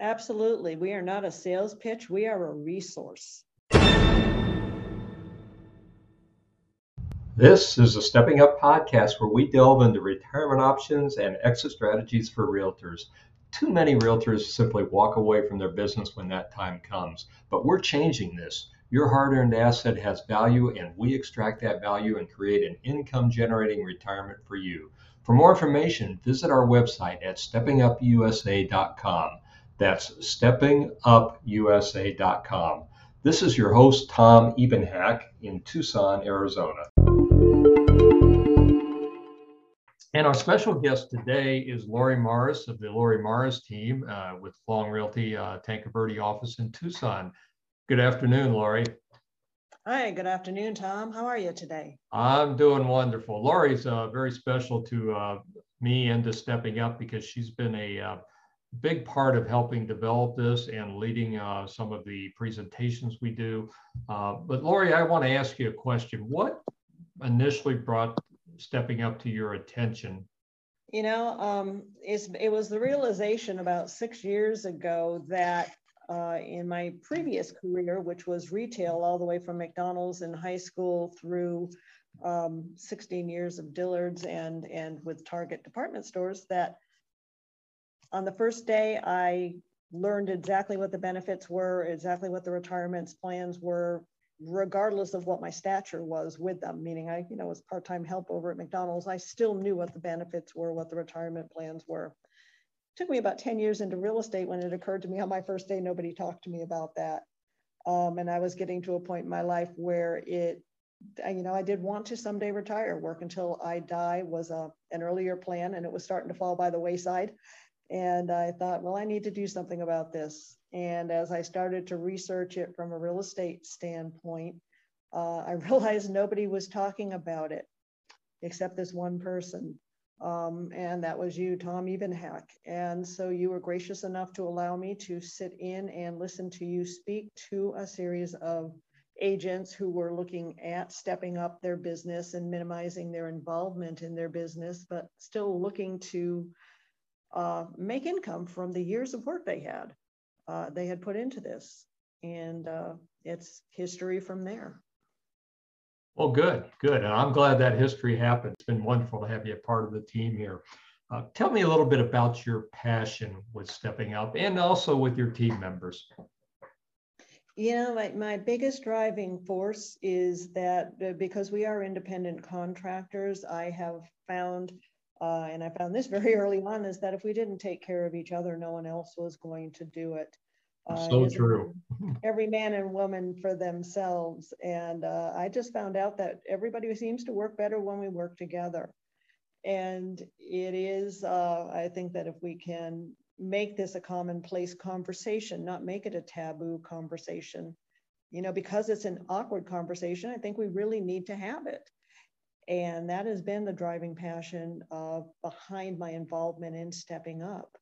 Absolutely. We are not a sales pitch, we are a resource. This is a Stepping Up podcast where we delve into retirement options and exit strategies for realtors. Too many realtors simply walk away from their business when that time comes, but we're changing this. Your hard earned asset has value, and we extract that value and create an income generating retirement for you. For more information, visit our website at steppingupusa.com. That's steppingupusa.com. This is your host, Tom Ebenhack in Tucson, Arizona. And our special guest today is Lori Morris of the Lori Morris team uh, with Long Realty uh, Tanque Verde office in Tucson. Good afternoon, Lori. Hi, good afternoon, Tom. How are you today? I'm doing wonderful. Lori's uh, very special to uh, me and to Stepping Up because she's been a uh, big part of helping develop this and leading uh, some of the presentations we do. Uh, but Lori, I want to ask you a question. What initially brought Stepping Up to your attention? You know, um, it was the realization about six years ago that uh, in my previous career, which was retail all the way from McDonald's in high school through um, 16 years of Dillard's and, and with Target department stores, that on the first day I learned exactly what the benefits were, exactly what the retirements plans were, regardless of what my stature was with them, meaning I, you know, was part-time help over at McDonald's, I still knew what the benefits were, what the retirement plans were It took me about 10 years into real estate when it occurred to me on my first day, nobody talked to me about that. Um, and I was getting to a point in my life where it, you know, I did want to someday retire. Work until I die was a, an earlier plan and it was starting to fall by the wayside. And I thought, well, I need to do something about this. And as I started to research it from a real estate standpoint, uh, I realized nobody was talking about it except this one person. Um, and that was you, Tom Ebenhack. And so you were gracious enough to allow me to sit in and listen to you speak to a series of agents who were looking at stepping up their business and minimizing their involvement in their business, but still looking to uh, make income from the years of work they had. Uh, they had put into this. And uh, it's history from there. Well, good, good. And I'm glad that history happened. It's been wonderful to have you a part of the team here. Uh, tell me a little bit about your passion with stepping up and also with your team members. You know, my, my biggest driving force is that uh, because we are independent contractors, I have found, uh, and I found this very early on, is that if we didn't take care of each other, no one else was going to do it. Uh, so true. every man and woman for themselves. And uh, I just found out that everybody seems to work better when we work together. And it is, uh, I think that if we can make this a commonplace conversation, not make it a taboo conversation, you know, because it's an awkward conversation, I think we really need to have it. And that has been the driving passion uh, behind my involvement in stepping up.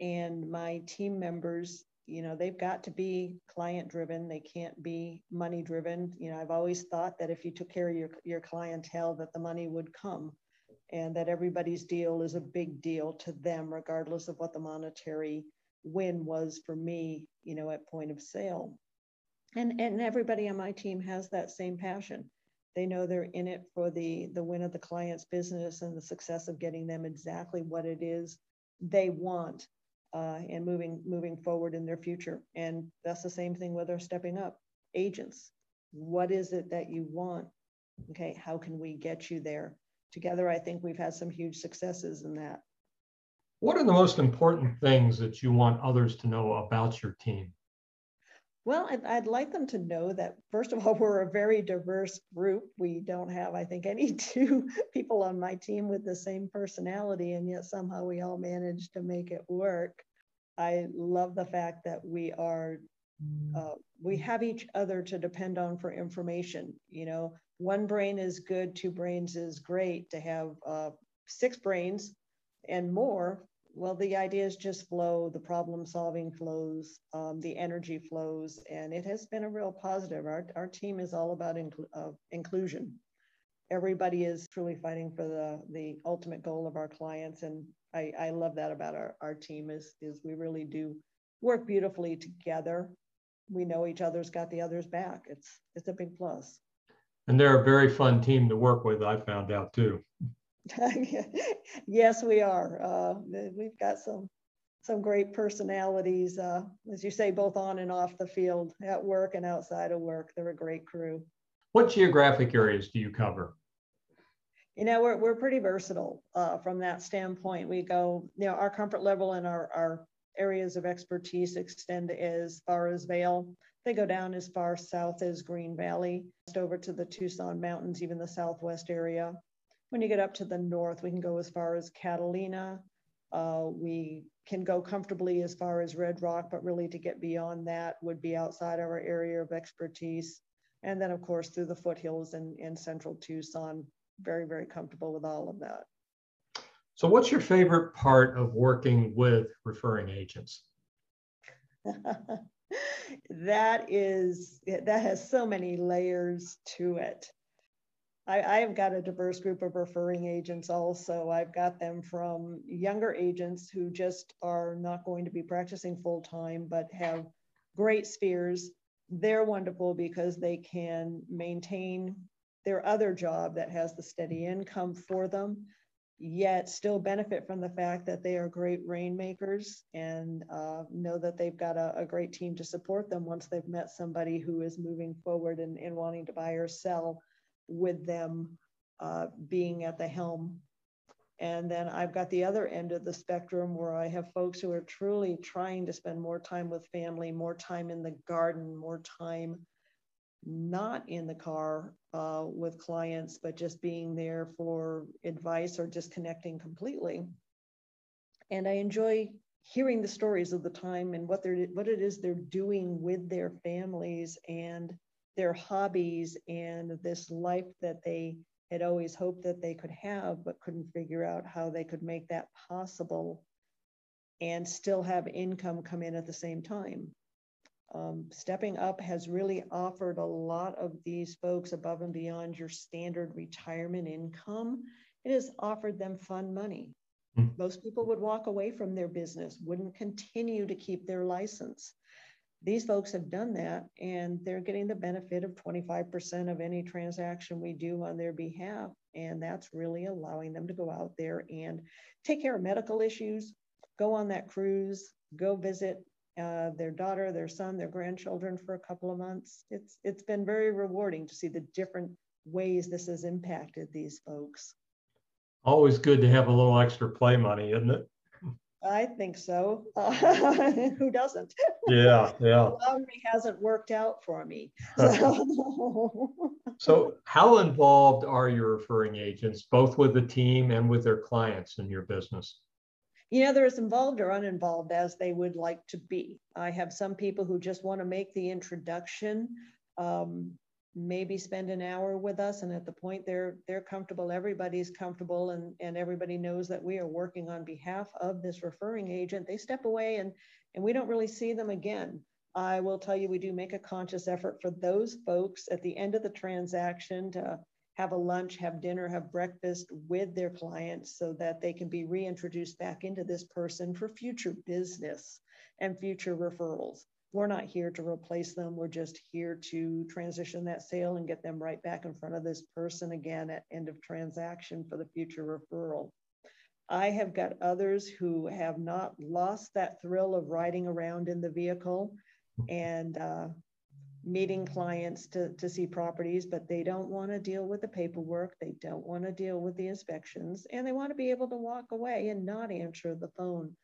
And my team members you know they've got to be client driven they can't be money driven you know i've always thought that if you took care of your, your clientele that the money would come and that everybody's deal is a big deal to them regardless of what the monetary win was for me you know at point of sale. And and everybody on my team has that same passion they know they're in it for the the win of the client's business and the success of getting them exactly what it is they want uh, and moving moving forward in their future. And that's the same thing with our stepping up agents. What is it that you want? Okay, how can we get you there? Together, I think we've had some huge successes in that. What are the most important things that you want others to know about your team? Well, I'd, I'd, like them to know that, first of all, we're a very diverse group. We don't have, I think, any two people on my team with the same personality, and yet somehow we all managed to make it work. I love the fact that we are, uh, we have each other to depend on for information. You know, one brain is good, two brains is great. To have uh, six brains and more well, the ideas just flow, the problem solving flows, um, the energy flows, and it has been a real positive. Our, our team is all about incl- uh, inclusion. Everybody is truly fighting for the, the ultimate goal of our clients. And I, I love that about our, our team is, is we really do work beautifully together. We know each other's got the other's back. It's it's a big plus. And they're a very fun team to work with, I found out too. yes, we are. Uh, we've got some some great personalities, uh, as you say, both on and off the field, at work and outside of work. They're a great crew. What geographic areas do you cover? You know, we're, we're pretty versatile uh, from that standpoint. We go, you know, our comfort level and our, our areas of expertise extend as far as Vail. They go down as far south as Green Valley, just over to the Tucson Mountains, even the southwest area. When you get up to the north, we can go as far as Catalina. Uh, we can go comfortably as far as Red Rock, but really to get beyond that would be outside our area of expertise. And then, of course, through the foothills in, in central Tucson, very, very comfortable with all of that. So, what's your favorite part of working with referring agents? that is, that has so many layers to it. I, have got a diverse group of referring agents also. I've got them from younger agents who just are not going to be practicing full time, but have great spheres. They're wonderful because they can maintain their other job that has the steady income for them, yet still benefit from the fact that they are great rainmakers and uh, know that they've got a, a, great team to support them once they've met somebody who is moving forward and, and wanting to buy or sell with them uh, being at the helm. And then I've got the other end of the spectrum where I have folks who are truly trying to spend more time with family, more time in the garden, more time not in the car uh, with clients, but just being there for advice or disconnecting completely. And I enjoy hearing the stories of the time and what they're what it is they're doing with their families and their hobbies and this life that they had always hoped that they could have, but couldn't figure out how they could make that possible and still have income come in at the same time. Um, stepping up has really offered a lot of these folks above and beyond your standard retirement income. It has offered them fun money. Mm. Most people would walk away from their business, wouldn't continue to keep their license these folks have done that and they're getting the benefit of 25% of any transaction we do on their behalf. And that's really allowing them to go out there and take care of medical issues, go on that cruise, go visit uh, their daughter, their son, their grandchildren for a couple of months. It's it's been very rewarding to see the different ways this has impacted these folks. Always good to have a little extra play money, isn't it? I think so. Uh, who doesn't? Yeah, yeah. Lottery hasn't worked out for me. So. so, how involved are your referring agents, both with the team and with their clients in your business? You know, they're as involved or uninvolved as they would like to be. I have some people who just want to make the introduction. Um, maybe spend an hour with us and at the point they're they're comfortable everybody's comfortable and and everybody knows that we are working on behalf of this referring agent they step away and and we don't really see them again. I will tell you we do make a conscious effort for those folks at the end of the transaction to have a lunch have dinner have breakfast with their clients so that they can be reintroduced back into this person for future business and future referrals we're not here to replace them. We're just here to transition that sale and get them right back in front of this person again at end of transaction for the future referral. I have got others who have not lost that thrill of riding around in the vehicle and uh, meeting clients to, to see properties, but they don't want to deal with the paperwork. They don't want to deal with the inspections, and they want to be able to walk away and not answer the phone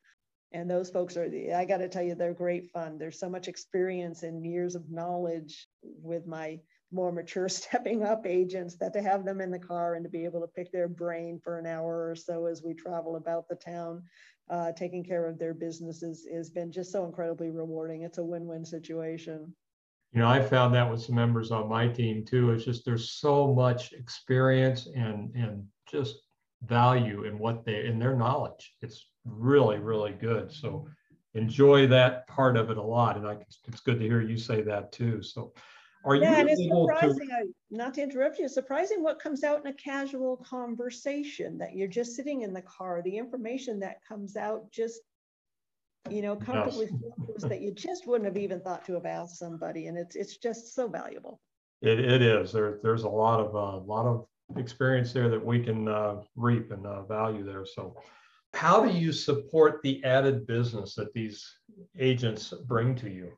and those folks are i got to tell you they're great fun. There's so much experience and years of knowledge with my more mature stepping up agents that to have them in the car and to be able to pick their brain for an hour or so as we travel about the town uh, taking care of their businesses has been just so incredibly rewarding. It's a win-win situation. You know i found that with some members on my team too. It's just there's so much experience and and just value in what they in their knowledge. It's really, really good. So enjoy that part of it a lot. And I, it's good to hear you say that too. So are yeah, you and it's surprising, to... not to interrupt you, it's surprising what comes out in a casual conversation that you're just sitting in the car, the information that comes out just you know, comfortably yes. that you just wouldn't have even thought to have asked somebody. And it's it's just so valuable. It, it is. There, there's a lot of a uh, lot of experience there that we can uh, reap and uh, value there. So, how do you support the added business that these agents bring to you?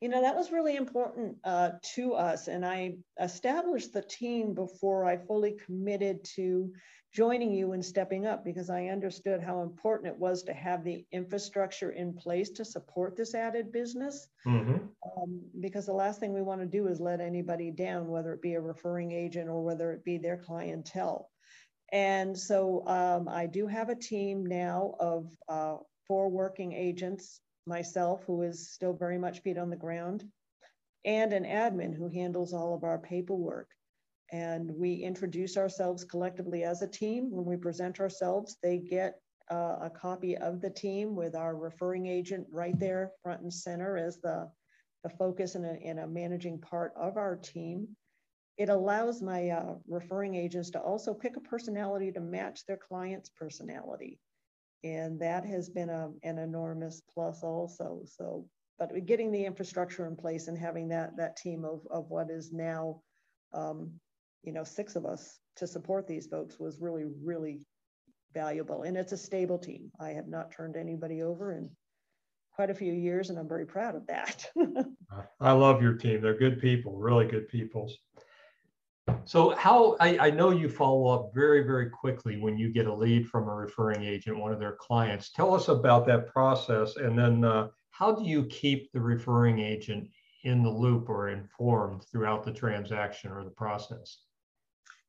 You know, that was really important uh, to us. And I established the team before I fully committed to joining you and stepping up because I understood how important it was to have the infrastructure in place to support this added business. Mm-hmm. Um, because the last thing we want to do is let anybody down, whether it be a referring agent or whether it be their clientele. And so um, I do have a team now of uh, four working agents, myself, who is still very much feet on the ground, and an admin who handles all of our paperwork and we introduce ourselves collectively as a team. When we present ourselves, they get uh, a copy of the team with our referring agent right there front and center as the, the focus and a, a managing part of our team. It allows my uh, referring agents to also pick a personality to match their client's personality. And that has been a, an enormous plus also. So, but getting the infrastructure in place and having that, that team of, of what is now um, you know, six of us to support these folks was really, really valuable. And it's a stable team. I have not turned anybody over in quite a few years, and I'm very proud of that. I love your team. They're good people, really good people. So how I, I, know you follow up very, very quickly when you get a lead from a referring agent, one of their clients. Tell us about that process, and then uh, how do you keep the referring agent in the loop or informed throughout the transaction or the process?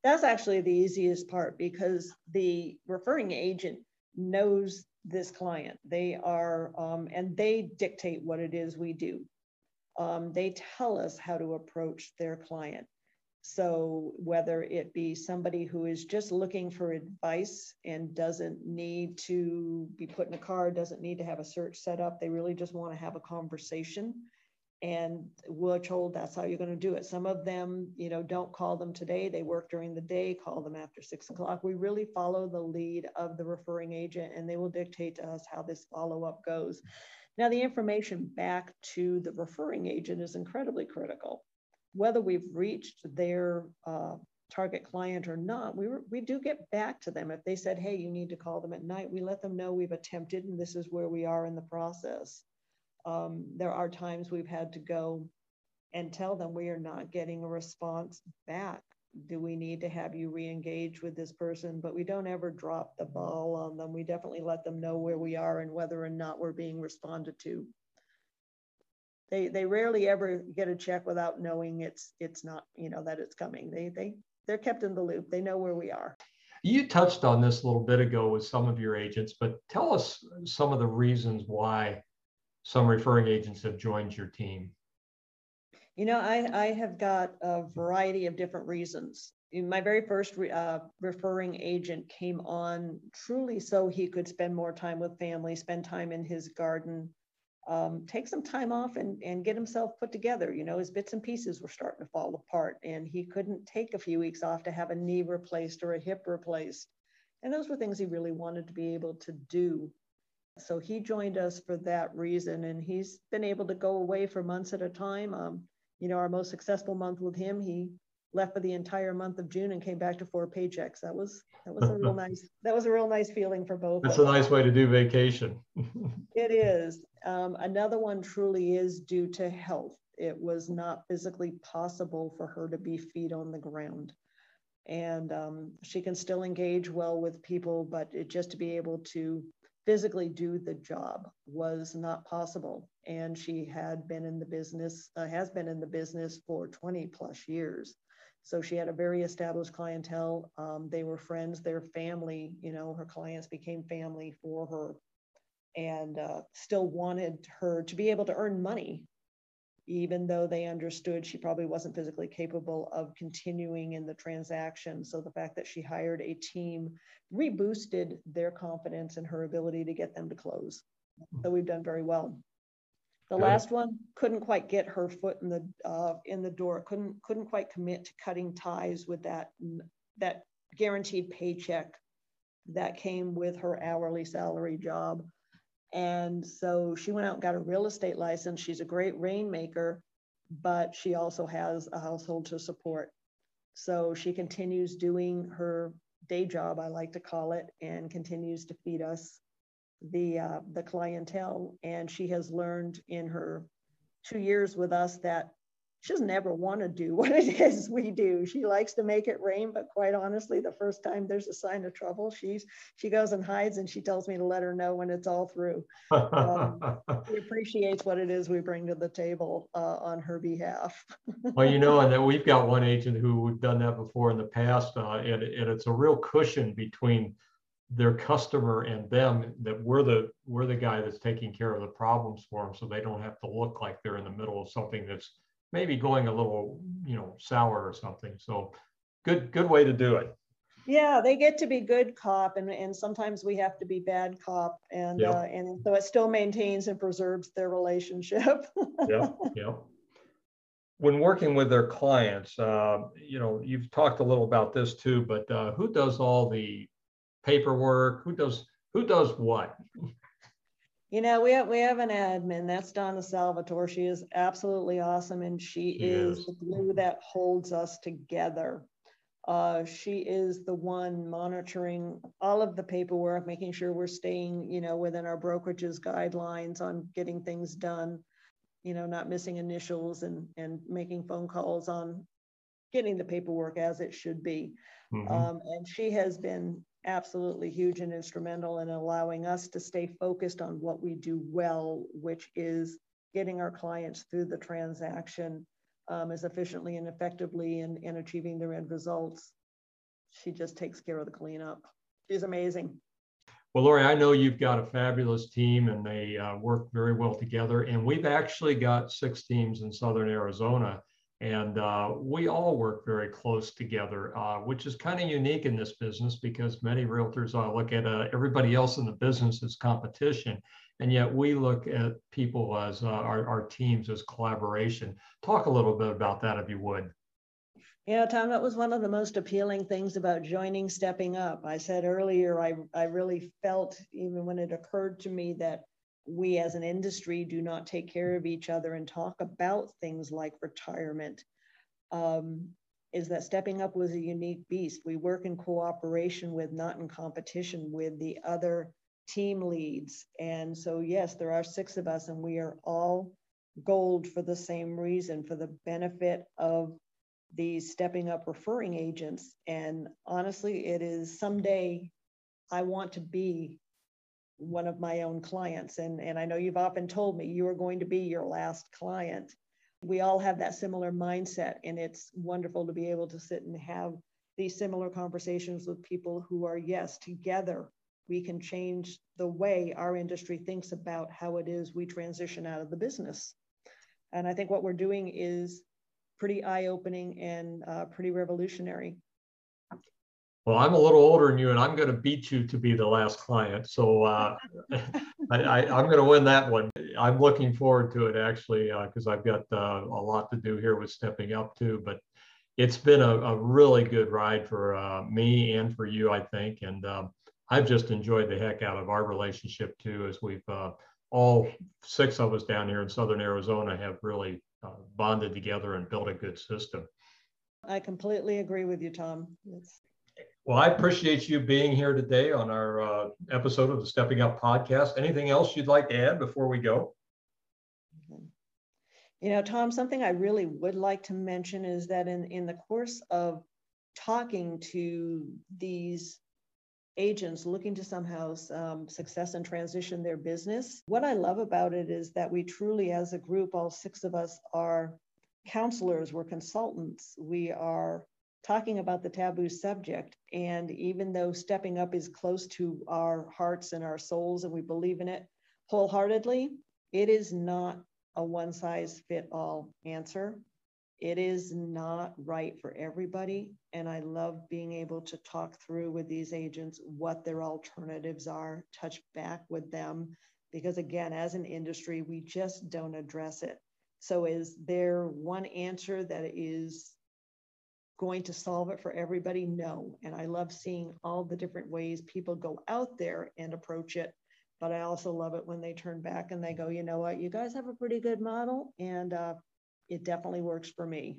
That's actually the easiest part because the referring agent knows this client. They are, um, and they dictate what it is we do. Um, they tell us how to approach their client. So whether it be somebody who is just looking for advice and doesn't need to be put in a car, doesn't need to have a search set up, they really just want to have a conversation and we're told that's how you're going to do it. Some of them, you know, don't call them today. They work during the day, call them after six o'clock. We really follow the lead of the referring agent and they will dictate to us how this follow up goes. Now, the information back to the referring agent is incredibly critical. Whether we've reached their uh, target client or not, we, we do get back to them. If they said, hey, you need to call them at night, we let them know we've attempted and this is where we are in the process. Um, there are times we've had to go and tell them we are not getting a response back. Do we need to have you re-engage with this person? But we don't ever drop the ball on them. We definitely let them know where we are and whether or not we're being responded to. They they rarely ever get a check without knowing it's it's not you know that it's coming. They they they're kept in the loop. They know where we are. You touched on this a little bit ago with some of your agents, but tell us some of the reasons why some referring agents have joined your team? You know, I, I have got a variety of different reasons. My very first uh, referring agent came on truly so he could spend more time with family, spend time in his garden, um, take some time off and, and get himself put together. You know, his bits and pieces were starting to fall apart, and he couldn't take a few weeks off to have a knee replaced or a hip replaced. And those were things he really wanted to be able to do so he joined us for that reason, and he's been able to go away for months at a time. Um, you know, our most successful month with him, he left for the entire month of June and came back to four paychecks. That was that was a real nice that was a real nice feeling for both. That's a nice way to do vacation. it is. Um, another one truly is due to health. It was not physically possible for her to be feet on the ground. And um, she can still engage well with people, but it, just to be able to physically do the job was not possible. And she had been in the business, uh, has been in the business for 20 plus years. So she had a very established clientele. Um, they were friends, their family, you know, her clients became family for her and uh, still wanted her to be able to earn money even though they understood she probably wasn't physically capable of continuing in the transaction. So the fact that she hired a team reboosted their confidence in her ability to get them to close. So we've done very well. The Good. last one couldn't quite get her foot in the uh, in the door. Couldn't couldn't quite commit to cutting ties with that that guaranteed paycheck that came with her hourly salary job And so she went out and got a real estate license. She's a great rainmaker, but she also has a household to support. So she continues doing her day job, I like to call it, and continues to feed us the uh, the clientele. And she has learned in her two years with us that she doesn't ever want to do what it is we do. She likes to make it rain, but quite honestly, the first time there's a sign of trouble, she's she goes and hides and she tells me to let her know when it's all through. Um, she appreciates what it is we bring to the table uh, on her behalf. well, you know, and then we've got one agent who done that before in the past, uh, and, and it's a real cushion between their customer and them that we're the we're the guy that's taking care of the problems for them so they don't have to look like they're in the middle of something that's maybe going a little, you know, sour or something. So good, good way to do it. Yeah, they get to be good cop, and, and sometimes we have to be bad cop, and Yep. uh, and so it still maintains and preserves their relationship. Yeah, yeah. When working with their clients, uh, you know, you've talked a little about this too, but uh, who does all the paperwork? Who does who does what? You know, we have we have an admin. That's Donna Salvatore. She is absolutely awesome, and she She is the glue that holds us together. Uh, she is the one monitoring all of the paperwork, making sure we're staying, you know, within our brokerage's guidelines on getting things done. You know, not missing initials and and making phone calls on getting the paperwork as it should be. Mhm. Um, and she has been absolutely huge and instrumental in allowing us to stay focused on what we do well, which is getting our clients through the transaction um, as efficiently and effectively and, and achieving their end results. She just takes care of the cleanup. She's amazing. Well, Lori, I know you've got a fabulous team and they uh, work very well together. And we've actually got six teams in Southern Arizona. And uh, we all work very close together, uh, which is kind of unique in this business because many realtors uh, look at uh, everybody else in the business as competition. And yet we look at people as uh, our, our teams as collaboration. Talk a little bit about that if you would. Know, Tom, that was one of the most appealing things about joining Stepping Up. I said earlier, I, I really felt, even when it occurred to me, that we as an industry do not take care of each other and talk about things like retirement. Um, is that Stepping Up was a unique beast. We work in cooperation with, not in competition with the other team leads. And so, yes, there are six of us, and we are all gold for the same reason, for the benefit of these stepping up referring agents. And honestly, it is someday I want to be one of my own clients. And, and I know you've often told me you are going to be your last client. We all have that similar mindset, and it's wonderful to be able to sit and have these similar conversations with people who are, yes, together we can change the way our industry thinks about how it is we transition out of the business. And I think what we're doing is pretty eye-opening and uh, pretty revolutionary. Well, I'm a little older than you, and I'm going to beat you to be the last client. So uh, I, I, I'm going to win that one. I'm looking forward to it actually, because I've got uh, a lot to do here with stepping up too. But it's been a, a really good ride for uh, me and for you, I think. And um, I've just enjoyed the heck out of our relationship too, as we've uh, all six of us down here in Southern Arizona have really uh, bonded together and built a good system. I completely agree with you, Tom. It's, Well, I appreciate you being here today on our uh, episode of the Stepping Up podcast. Anything else you'd like to add before we go? You know, Tom, something I really would like to mention is that in, in the course of talking to these agents looking to somehow um, success and transition their business, what I love about it is that we truly, as a group, all six of us are counselors, we're consultants, we are talking about the taboo subject. And even though stepping up is close to our hearts and our souls, and we believe in it wholeheartedly, it is not a one size fit all answer. It is not right for everybody. And I love being able to talk through with these agents what their alternatives are, touch back with them. Because again, as an industry, we just don't address it. So, is there one answer that is going to solve it for everybody? No. And I love seeing all the different ways people go out there and approach it. but I also love it when they turn back and they go, you know what, you guys have a pretty good model and uh, it definitely works for me.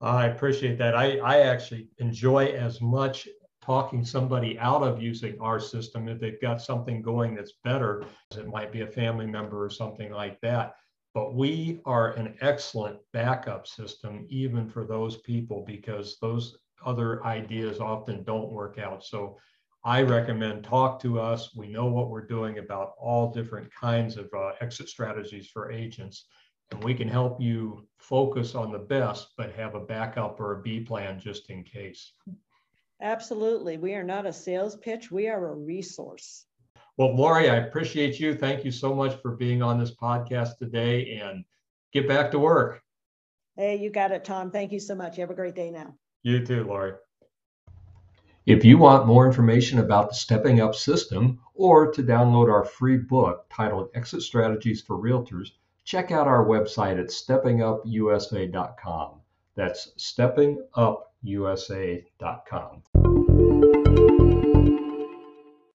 I appreciate that. I, I actually enjoy as much talking somebody out of using our system if they've got something going that's better. It might be a family member or something like that. But we are an excellent backup system, even for those people, because those other ideas often don't work out. So I recommend talk to us. We know what we're doing about all different kinds of uh, exit strategies for agents and we can help you focus on the best, but have a backup or a B plan just in case. Absolutely. We are not a sales pitch. We are a resource. Well, Lori, I appreciate you. Thank you so much for being on this podcast today and get back to work. Hey, you got it, Tom. Thank you so much. You have a great day now. You too, Lori. If you want more information about the Stepping Up system or to download our free book titled Exit Strategies for Realtors, check out our website at steppingupusa.com. That's steppingupusa.com.